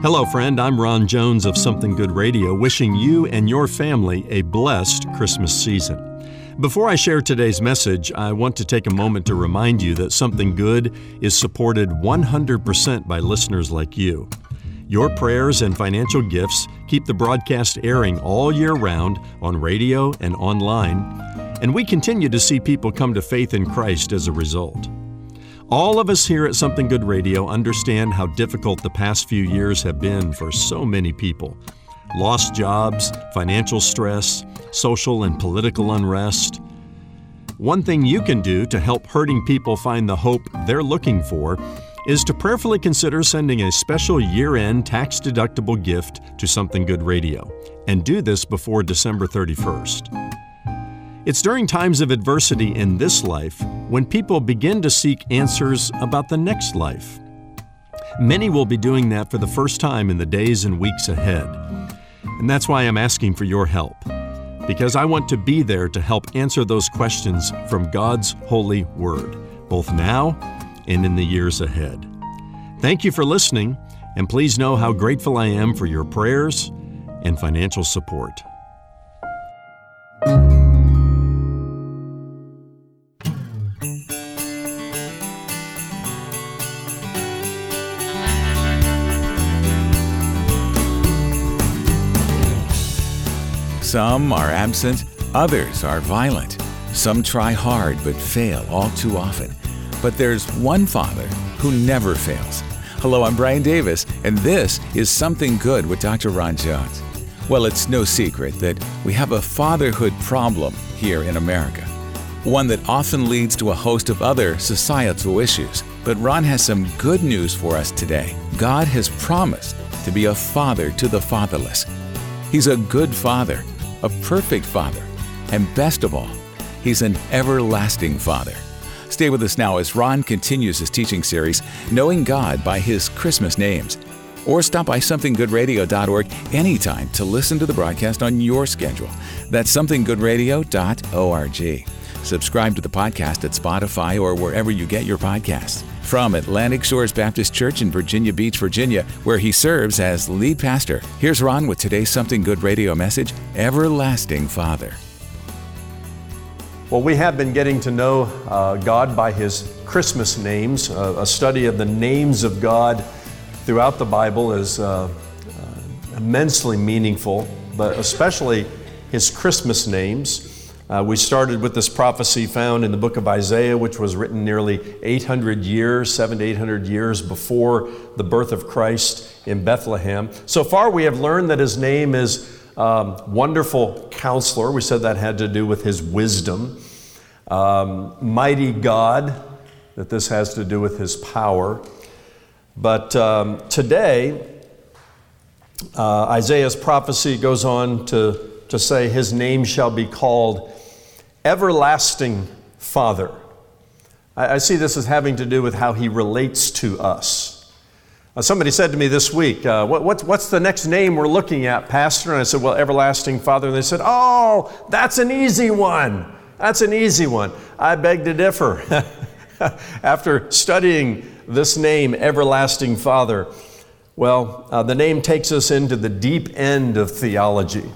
Hello, friend. I'm Ron Jones of Something Good Radio, wishing you and your family a blessed Christmas season. Before I share today's message, I want to take a moment to remind you that Something Good is supported 100% by listeners like you. Your prayers and financial gifts keep the broadcast airing all year round on radio and online, and we continue to see people come to faith in Christ as a result. All of us here at Something Good Radio understand how difficult the past few years have been for so many people. Lost jobs, financial stress, social and political unrest. One thing you can do to help hurting people find the hope they're looking for is to prayerfully consider sending a special year end tax deductible gift to Something Good Radio, and do this before December 31st. It's during times of adversity in this life when people begin to seek answers about the next life. Many will be doing that for the first time in the days and weeks ahead. And that's why I'm asking for your help, because I want to be there to help answer those questions from God's holy word, both now and in the years ahead. Thank you for listening, and please know how grateful I am for your prayers and financial support. Some are absent, others are violent. Some try hard but fail all too often. But there's one Father who never fails. Hello, I'm Brian Davis, and this is Something Good with Dr. Ron Jones. Well, it's no secret that we have a fatherhood problem here in America, one that often leads to a host of other societal issues. But Ron has some good news for us today. God has promised to be a father to the fatherless. He's a good father a perfect Father, and best of all, He's an everlasting Father. Stay with us now as Ron continues his teaching series, Knowing God by His Christmas Names. Or stop by somethinggoodradio.org anytime to listen to the broadcast on your schedule. That's somethinggoodradio.org. Subscribe to the podcast at Spotify or wherever you get your podcasts. From Atlantic Shores Baptist Church in Virginia Beach, Virginia, where he serves as lead pastor, here's Ron with today's Something Good radio message Everlasting Father. Well, we have been getting to know uh, God by His Christmas names. Uh, a study of the names of God throughout the Bible is uh, uh immensely meaningful, but especially His Christmas names. Uh, we started with this prophecy found in the book of Isaiah, which was written nearly 800 years, seven to 800 years before the birth of Christ in Bethlehem. So far, we have learned that his name is um, Wonderful Counselor. We said that had to do with his wisdom. Um, mighty God, that this has to do with his power. But um, today, uh, Isaiah's prophecy goes on to, to say, His name shall be called everlasting Father. I, see this as having to do with how He relates to us. Uh, somebody said to me this week, uh, what, what's, what's the next name we're looking at, Pastor? And I said, Well, Everlasting Father. And they said, Oh, that's an easy one. That's an easy one. I beg to differ. After studying this name, Everlasting Father, well, uh, the name takes us into the deep end of theology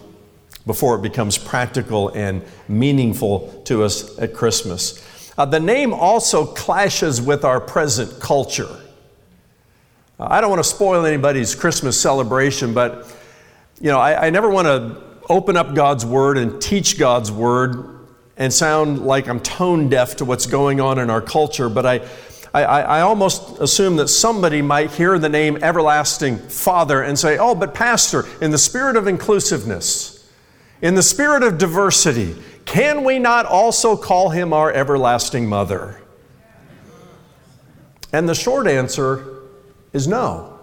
before it becomes practical and meaningful to us at Christmas. Uh, the name also clashes with our present culture. Uh, I don't want to spoil anybody's Christmas celebration, but you know, I, I never want to open up God's Word and teach God's Word and sound like I'm tone deaf to what's going on in our culture, but I, I, I, almost assume that somebody might hear the name Everlasting Father and say, Oh, but Pastor, in the spirit of inclusiveness, in the spirit of diversity, can we not also call him our everlasting mother? And the short answer is no.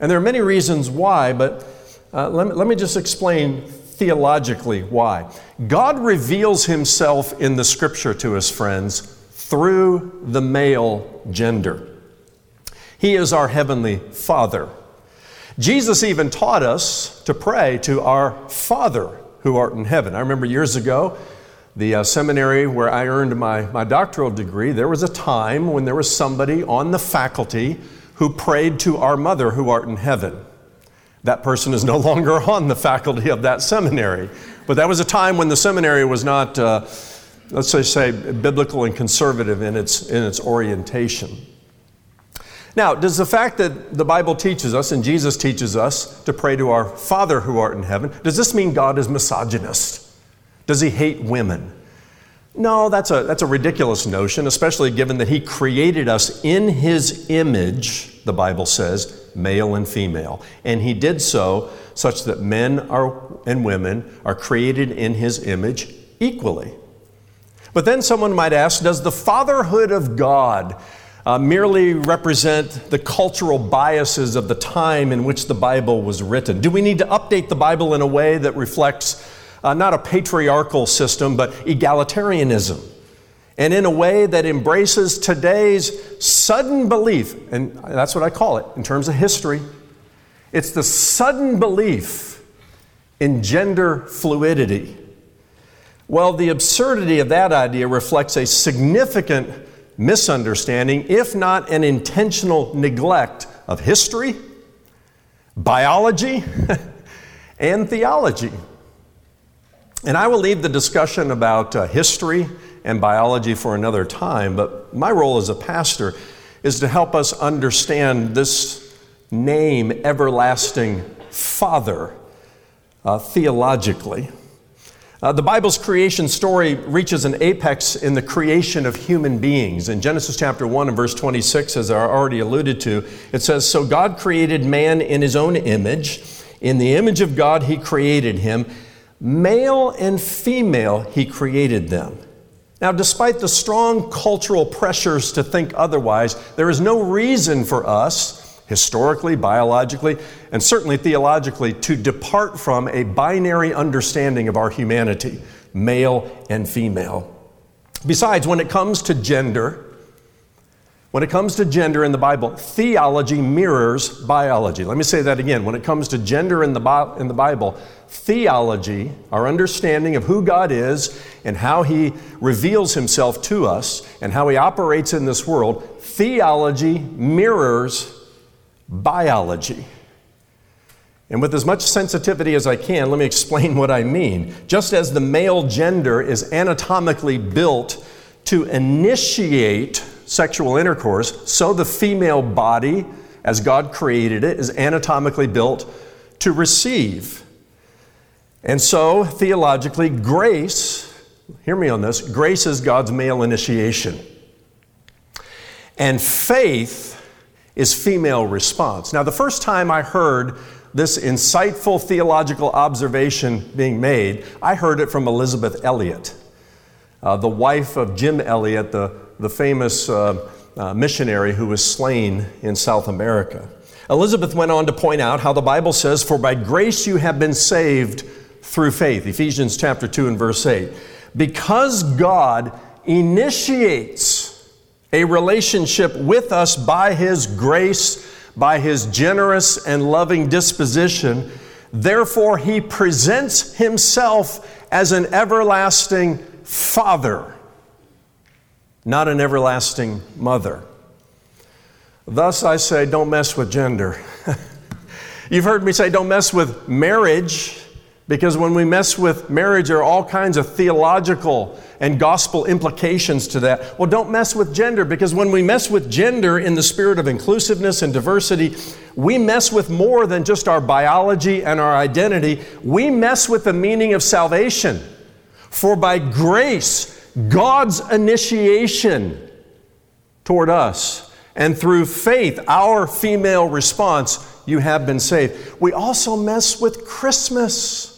And there are many reasons why, but uh, let, me, let me just explain theologically why. God reveals himself in the scripture to his friends through the male gender. He is our heavenly Father. Jesus even taught us to pray to our Father who art in heaven. I remember years ago, the uh, seminary where I earned my, my doctoral degree, there was a time when there was somebody on the faculty who prayed to our mother who art in heaven. That person is no longer on the faculty of that seminary. But that was a time when the seminary was not, uh, let's say, say, biblical and conservative in its, in its orientation. Now, does the fact that the Bible teaches us and Jesus teaches us to pray to our Father who art in heaven, does this mean God is misogynist? Does he hate women? No, that's a, that's a ridiculous notion, especially given that he created us in his image, the Bible says, male and female. And he did so such that men are, and women are created in his image equally. But then someone might ask Does the fatherhood of God uh, merely represent the cultural biases of the time in which the Bible was written? Do we need to update the Bible in a way that reflects uh, not a patriarchal system, but egalitarianism? And in a way that embraces today's sudden belief, and that's what I call it in terms of history. It's the sudden belief in gender fluidity. Well, the absurdity of that idea reflects a significant misunderstanding, if not an intentional neglect of history, biology, and theology. And I will leave the discussion about uh, history and biology for another time, but my role as a pastor is to help us understand this name, everlasting Father, uh, theologically. Uh, the Bible's creation story reaches an apex in the creation of human beings. In Genesis chapter 1 and verse 26, as I already alluded to, it says, So God created man in his own image. In the image of God, he created him. Male and female, he created them. Now, despite the strong cultural pressures to think otherwise, there is no reason for us historically, biologically, and certainly theologically, to depart from a binary understanding of our humanity, male and female. Besides, when it comes to gender, when it comes to gender in the Bible, theology mirrors biology. Let me say that again. When it comes to gender in the, in the Bible, theology, our understanding of who God is and how He reveals Himself to us and how He operates in this world, theology mirrors biology. And with as much sensitivity as I can, let me explain what I mean. Just as the male gender is anatomically built to initiate sexual intercourse, so the female body, as God created it, is anatomically built to receive. And so, theologically, grace, hear me on this, grace is God's male initiation. And faith is female response. Now, the first time I heard this insightful theological observation being made, I heard it from Elisabeth Elliot, uh, the wife of Jim Elliot, the, the famous uh, uh, missionary who was slain in South America. Elisabeth went on to point out how the Bible says, For by grace you have been saved through faith. Ephesians chapter 2 and verse 8. Because God initiates a relationship with us by His grace, by His generous and loving disposition. Therefore, He presents Himself as an everlasting Father, not an everlasting Mother. Thus, I say, don't mess with gender. You've heard me say, don't mess with marriage, because when we mess with marriage, there are all kinds of theological and gospel implications to that. Well, don't mess with gender because when we mess with gender in the spirit of inclusiveness and diversity, we mess with more than just our biology and our identity. We mess with the meaning of salvation. For by grace, God's initiation toward us, and through faith, our female response, you have been saved. We also mess with Christmas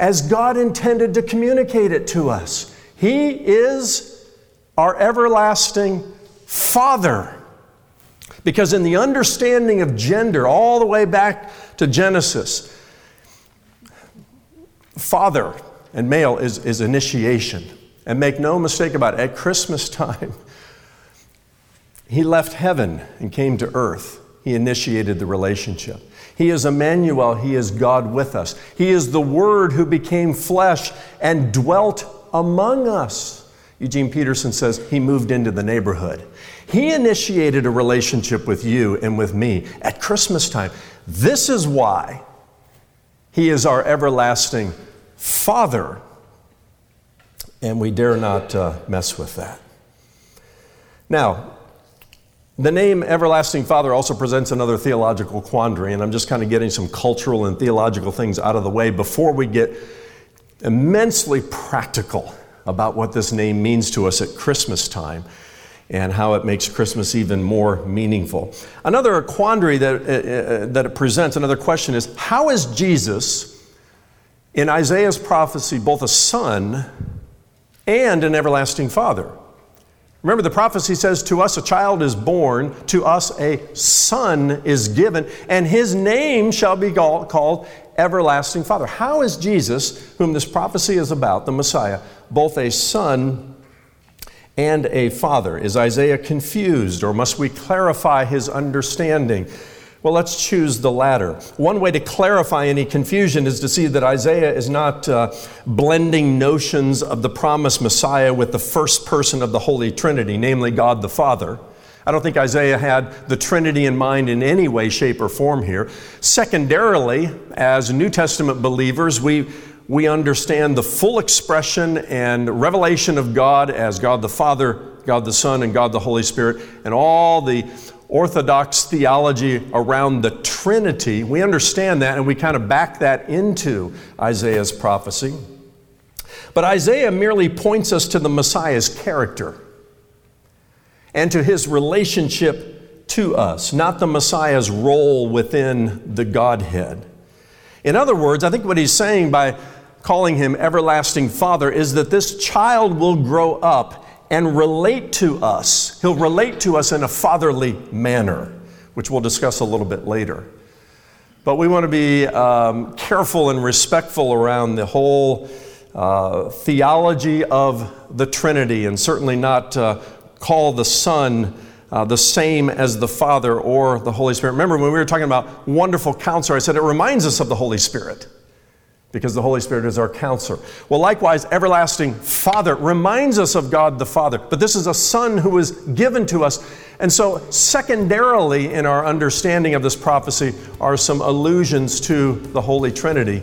as God intended to communicate it to us. He is our everlasting Father. Because in the understanding of gender, all the way back to Genesis, father and male is, is initiation. And make no mistake about it, at Christmas time, he left heaven and came to earth. He initiated the relationship. He is Emmanuel, He is God with us. He is the Word who became flesh and dwelt among us. Eugene Peterson says he moved into the neighborhood. He initiated a relationship with you and with me at Christmas time. This is why he is our everlasting Father. And we dare not uh, mess with that. Now, the name Everlasting Father also presents another theological quandary, and I'm just kind of getting some cultural and theological things out of the way before we get immensely practical about what this name means to us at Christmas time and how it makes Christmas even more meaningful. Another quandary that, uh, uh, that it presents, another question is how is Jesus in Isaiah's prophecy both a son and an everlasting father? Remember, the prophecy says, To us a child is born, to us a son is given, and his name shall be called Everlasting Father. How is Jesus, whom this prophecy is about, the Messiah, both a son and a father? Is Isaiah confused, or must we clarify his understanding? Well, let's choose the latter. One way to clarify any confusion is to see that Isaiah is not uh, blending notions of the promised Messiah with the first person of the Holy Trinity, namely God the Father. I don't think Isaiah had the Trinity in mind in any way, shape, or form here. Secondarily, as New Testament believers, we, we understand the full expression and revelation of God as God the Father, God the Son, and God the Holy Spirit, and all the Orthodox theology around the Trinity, we understand that and we kind of back that into Isaiah's prophecy. But Isaiah merely points us to the Messiah's character and to his relationship to us, not the Messiah's role within the Godhead. In other words, I think what he's saying by calling him everlasting Father is that this child will grow up and relate to us. He'll relate to us in a fatherly manner, which we'll discuss a little bit later. But we want to be um, careful and respectful around the whole uh, theology of the Trinity and certainly not uh, call the Son uh, the same as the Father or the Holy Spirit. Remember when we were talking about wonderful counselor, I said it reminds us of the Holy Spirit because the Holy Spirit is our counselor. Well, likewise, everlasting Father reminds us of God the Father, but this is a Son who was given to us. And so, secondarily, in our understanding of this prophecy, are some allusions to the Holy Trinity.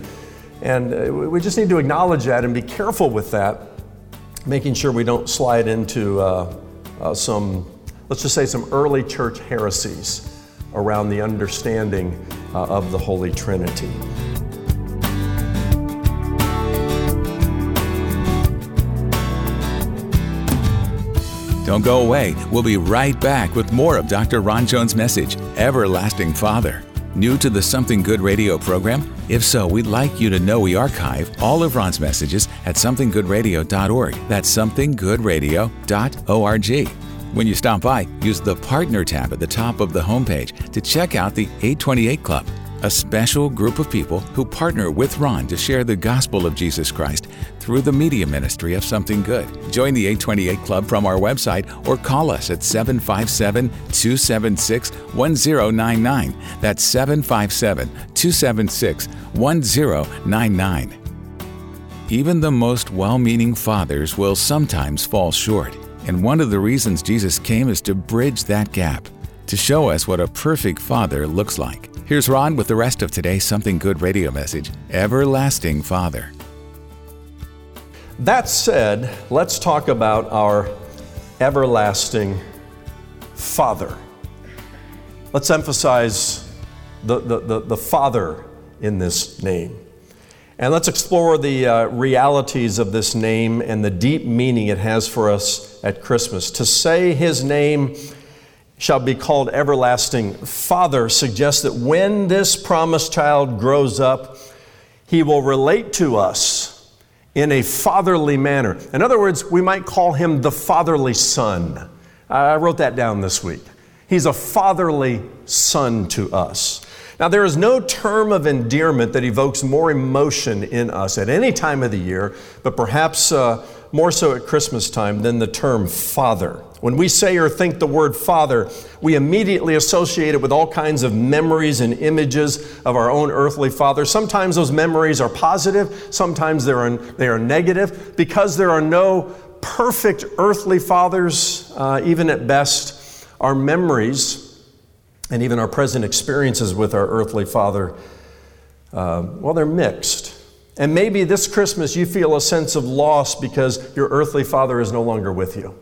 And uh, we just need to acknowledge that and be careful with that, making sure we don't slide into uh, uh, some, let's just say, some early church heresies around the understanding uh, of the Holy Trinity. Don't go away. We'll be right back with more of Dr. Ron Jones' message, Everlasting Father. New to the Something Good radio program? If so, we'd like you to know we archive all of Ron's messages at somethinggoodradio.org. That's somethinggoodradio.org. When you stop by, use the Partner tab at the top of the homepage to check out the 828 Club a special group of people who partner with Ron to share the gospel of Jesus Christ through the media ministry of Something Good. Join the 828 Club from our website or call us at 757 276 1099. That's 757 276 1099. Even the most well meaning fathers will sometimes fall short. And one of the reasons Jesus came is to bridge that gap, to show us what a perfect father looks like. Here's Ron with the rest of today's Something Good radio message Everlasting Father. That said, let's talk about our everlasting Father. Let's emphasize the, the, the, the Father in this name. And let's explore the uh, realities of this name and the deep meaning it has for us at Christmas. To say his name shall be called everlasting Father suggests that when this promised child grows up, he will relate to us in a fatherly manner. In other words, we might call him the fatherly son. I wrote that down this week. He's a fatherly son to us. Now, there is no term of endearment that evokes more emotion in us at any time of the year, but perhaps uh, more so at Christmas time than the term father. When we say or think the word father, we immediately associate it with all kinds of memories and images of our own earthly father. Sometimes those memories are positive, sometimes they are, they are negative. Because there are no perfect earthly fathers, uh, even at best, our memories and even our present experiences with our earthly father, uh, well, they're mixed. And maybe this Christmas you feel a sense of loss because your earthly father is no longer with you.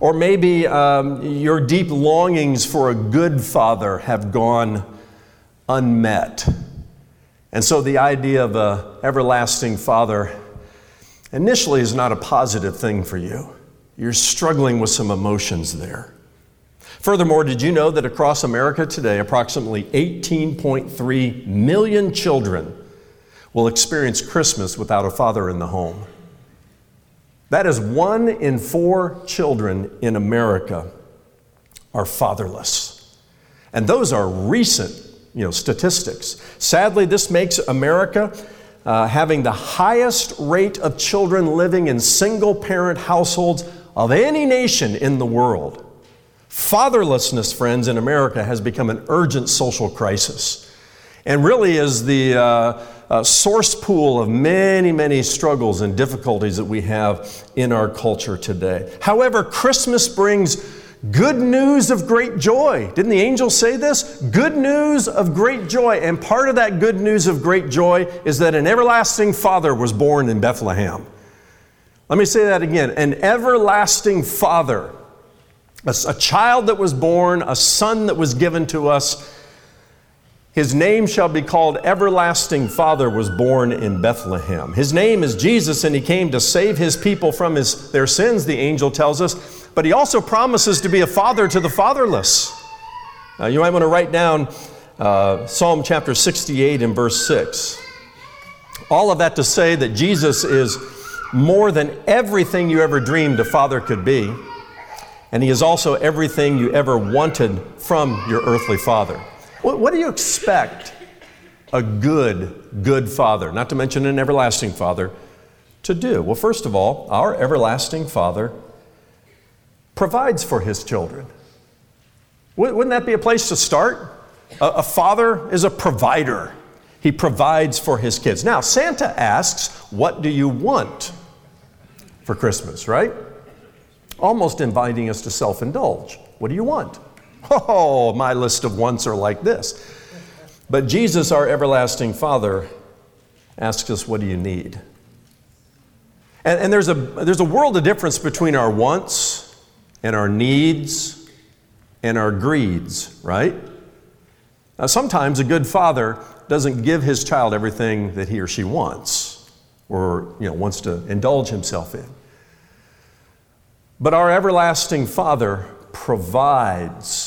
Or maybe um, your deep longings for a good father have gone unmet. And so the idea of an everlasting father initially is not a positive thing for you. You're struggling with some emotions there. Furthermore, did you know that across America today, approximately 18.3 million children will experience Christmas without a father in the home? That is one in four children in America are fatherless. And those are recent you know, statistics. Sadly, this makes America uh, having the highest rate of children living in single parent households of any nation in the world. Fatherlessness, friends, in America has become an urgent social crisis and really is the uh, uh, source pool of many, many struggles and difficulties that we have in our culture today. However, Christmas brings good news of great joy. Didn't the angel say this? Good news of great joy. And part of that good news of great joy is that an everlasting Father was born in Bethlehem. Let me say that again an everlasting Father, a, a child that was born, a son that was given to us his name shall be called Everlasting Father, was born in Bethlehem. His name is Jesus, and he came to save his people from his, their sins, the angel tells us. But he also promises to be a father to the fatherless. Uh, you might want to write down uh, Psalm chapter 68 and verse 6. All of that to say that Jesus is more than everything you ever dreamed a father could be, and he is also everything you ever wanted from your earthly father. What, what do you expect a good, good father, not to mention an everlasting father, to do? Well, first of all, our everlasting father provides for his children. Wouldn't that be a place to start? A, a father is a provider. He provides for his kids. Now, Santa asks, What do you want for Christmas, right? Almost inviting us to self indulge. What do you want? Oh, my list of wants are like this. But Jesus, our everlasting Father, asks us, What do you need? And, and, there's, a, there's a world of difference between our wants and our needs and our greeds, right? Now, sometimes a good father doesn't give his child everything that he or she wants or you know, wants to indulge himself in. But our everlasting Father provides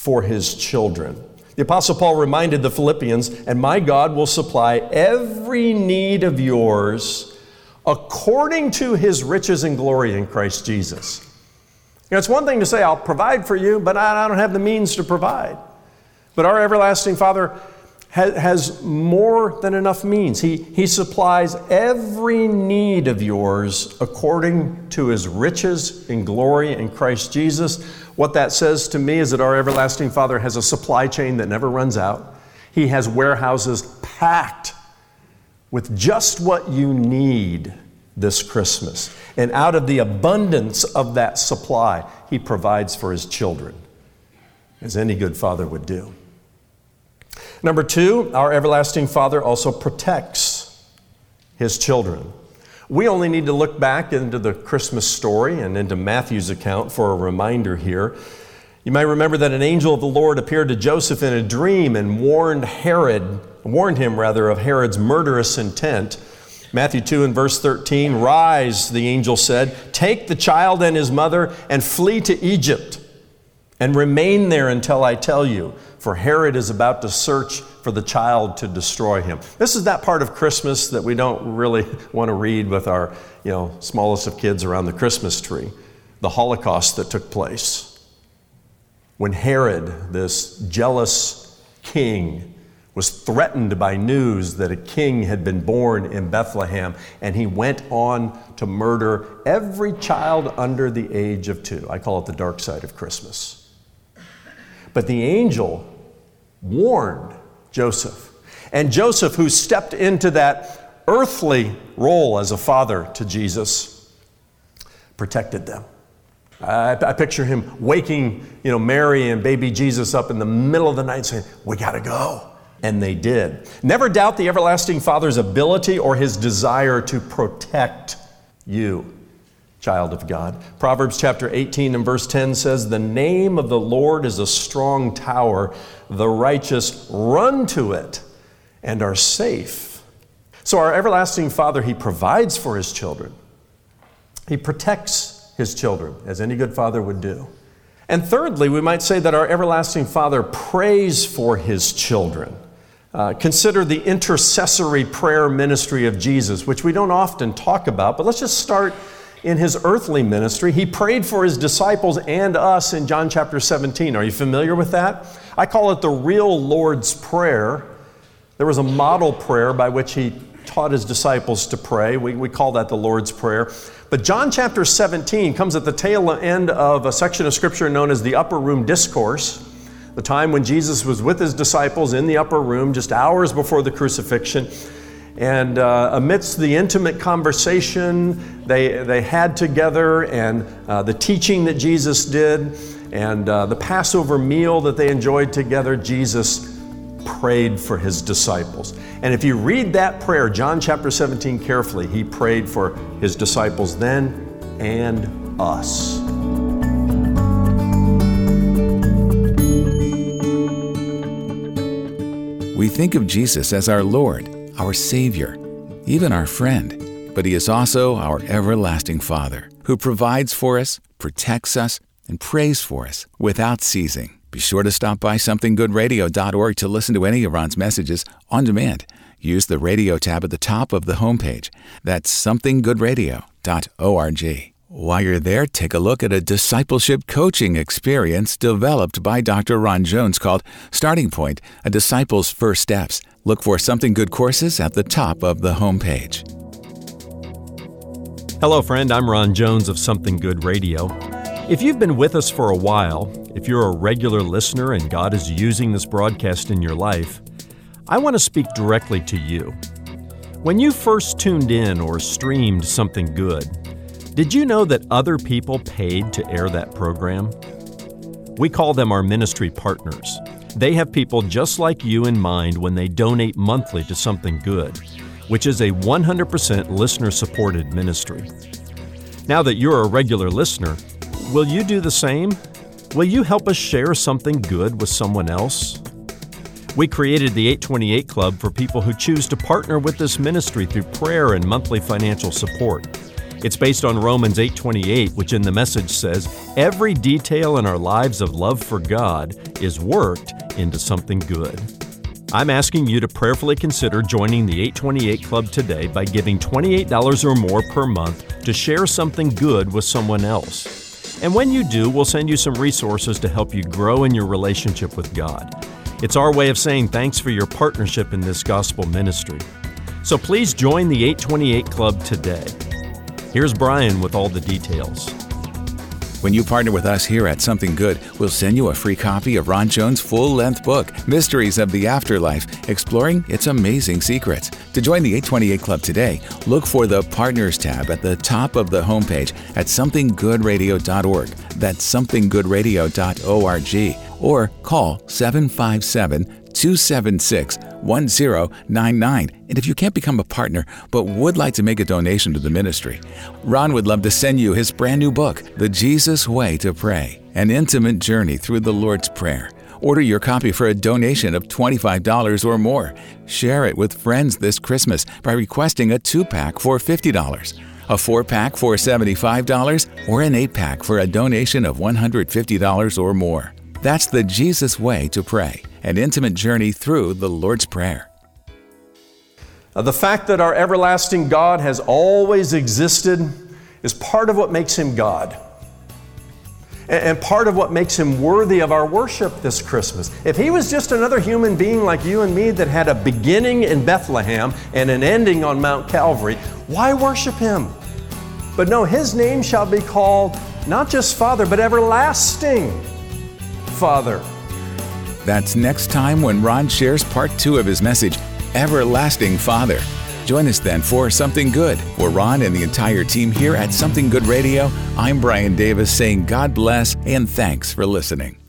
for his children. The Apostle Paul reminded the Philippians, and my God will supply every need of yours according to his riches and glory in Christ Jesus. You know, it's one thing to say, I'll provide for you, but I don't have the means to provide. But our everlasting Father has more than enough means. He, he supplies every need of yours according to his riches and glory in Christ Jesus. What that says to me is that our everlasting Father has a supply chain that never runs out. He has warehouses packed with just what you need this Christmas. And out of the abundance of that supply, He provides for His children, as any good father would do. Number two, our everlasting Father also protects His children. We only need to look back into the Christmas story and into Matthew's account for a reminder here. You may remember that an angel of the Lord appeared to Joseph in a dream and warned Herod, warned him rather of Herod's murderous intent. Matthew 2 and verse 13, Rise, the angel said, take the child and his mother and flee to Egypt and remain there until I tell you, for Herod is about to search for the child to destroy him. This is that part of Christmas that we don't really want to read with our, you know, smallest of kids around the Christmas tree. The Holocaust that took place. When Herod, this jealous king, was threatened by news that a king had been born in Bethlehem, and he went on to murder every child under the age of two. I call it the dark side of Christmas. But the angel warned Joseph. And Joseph, who stepped into that earthly role as a father to Jesus, protected them. I, I, picture him waking, you know, Mary and baby Jesus up in the middle of the night saying, We got to go. And they did. Never doubt the everlasting Father's ability or his desire to protect you, child of God. Proverbs chapter 18 and verse 10 says, The name of the Lord is a strong tower. The righteous run to it and are safe. So, our everlasting Father, he provides for his children, he protects his children, as any good father would do. And thirdly, we might say that our everlasting Father prays for his children. Uh, consider the intercessory prayer ministry of Jesus, which we don't often talk about, but let's just start in his earthly ministry. He prayed for his disciples and us in John chapter 17. Are you familiar with that? I call it the real Lord's Prayer. There was a model prayer by which he taught his disciples to pray. We, we call that the Lord's Prayer. But John chapter 17 comes at the tail end of a section of scripture known as the Upper Room Discourse, the time when Jesus was with his disciples in the upper room just hours before the crucifixion. And uh, amidst the intimate conversation they, they had together and uh, the teaching that Jesus did and uh, the Passover meal that they enjoyed together, Jesus prayed for his disciples. And if you read that prayer, John chapter 17, carefully, he prayed for his disciples then and us. We think of Jesus as our Lord, our Savior, even our friend, but He is also our everlasting Father who provides for us, protects us, and prays for us without ceasing. Be sure to stop by somethinggoodradio.org to listen to any of Ron's messages on demand. Use the radio tab at the top of the homepage. That's somethinggoodradio.org. While you're there, take a look at a discipleship coaching experience developed by Dr. Ron Jones called Starting Point A Disciple's First Steps. Look for Something Good courses at the top of the homepage. Hello, friend. I'm Ron Jones of Something Good Radio. If you've been with us for a while, if you're a regular listener and God is using this broadcast in your life, I want to speak directly to you. When you first tuned in or streamed something good, did you know that other people paid to air that program? We call them our ministry partners. They have people just like you in mind when they donate monthly to something good, which is a 100% listener supported ministry. Now that you're a regular listener, Will you do the same? Will you help us share something good with someone else? We created the 828 Club for people who choose to partner with this ministry through prayer and monthly financial support. It's based on Romans 8:28, which in the message says, "Every detail in our lives of love for God is worked into something good." I'm asking you to prayerfully consider joining the 828 Club today by giving $28 or more per month to share something good with someone else. And when you do, we'll send you some resources to help you grow in your relationship with God. It's our way of saying thanks for your partnership in this gospel ministry. So please join the 828 Club today. Here's Brian with all the details. When you partner with us here at Something Good, we'll send you a free copy of Ron Jones' full length book, Mysteries of the Afterlife, exploring its amazing secrets. To join the 828 Club today, look for the Partners tab at the top of the homepage at somethinggoodradio.org. That's somethinggoodradio.org. Or call 757 276 1099. And if you can't become a partner but would like to make a donation to the ministry, Ron would love to send you his brand new book, The Jesus Way to Pray An Intimate Journey Through the Lord's Prayer. Order your copy for a donation of $25 or more. Share it with friends this Christmas by requesting a two pack for $50 a four pack for $75, or an eight pack for a donation of $150 or more. That's the Jesus way to pray an intimate journey through the Lord's Prayer. Uh, the fact that our everlasting God has always existed is part of what makes him God. And part of what makes him worthy of our worship this Christmas. If he was just another human being like you and me that had a beginning in Bethlehem and an ending on Mount Calvary, why worship him? But no, his name shall be called not just Father, but everlasting Father. That's next time when Ron shares part two of his message, Everlasting Father. Join us then for Something Good. For Ron and the entire team here at Something Good Radio, I'm Brian Davis saying God bless and thanks for listening.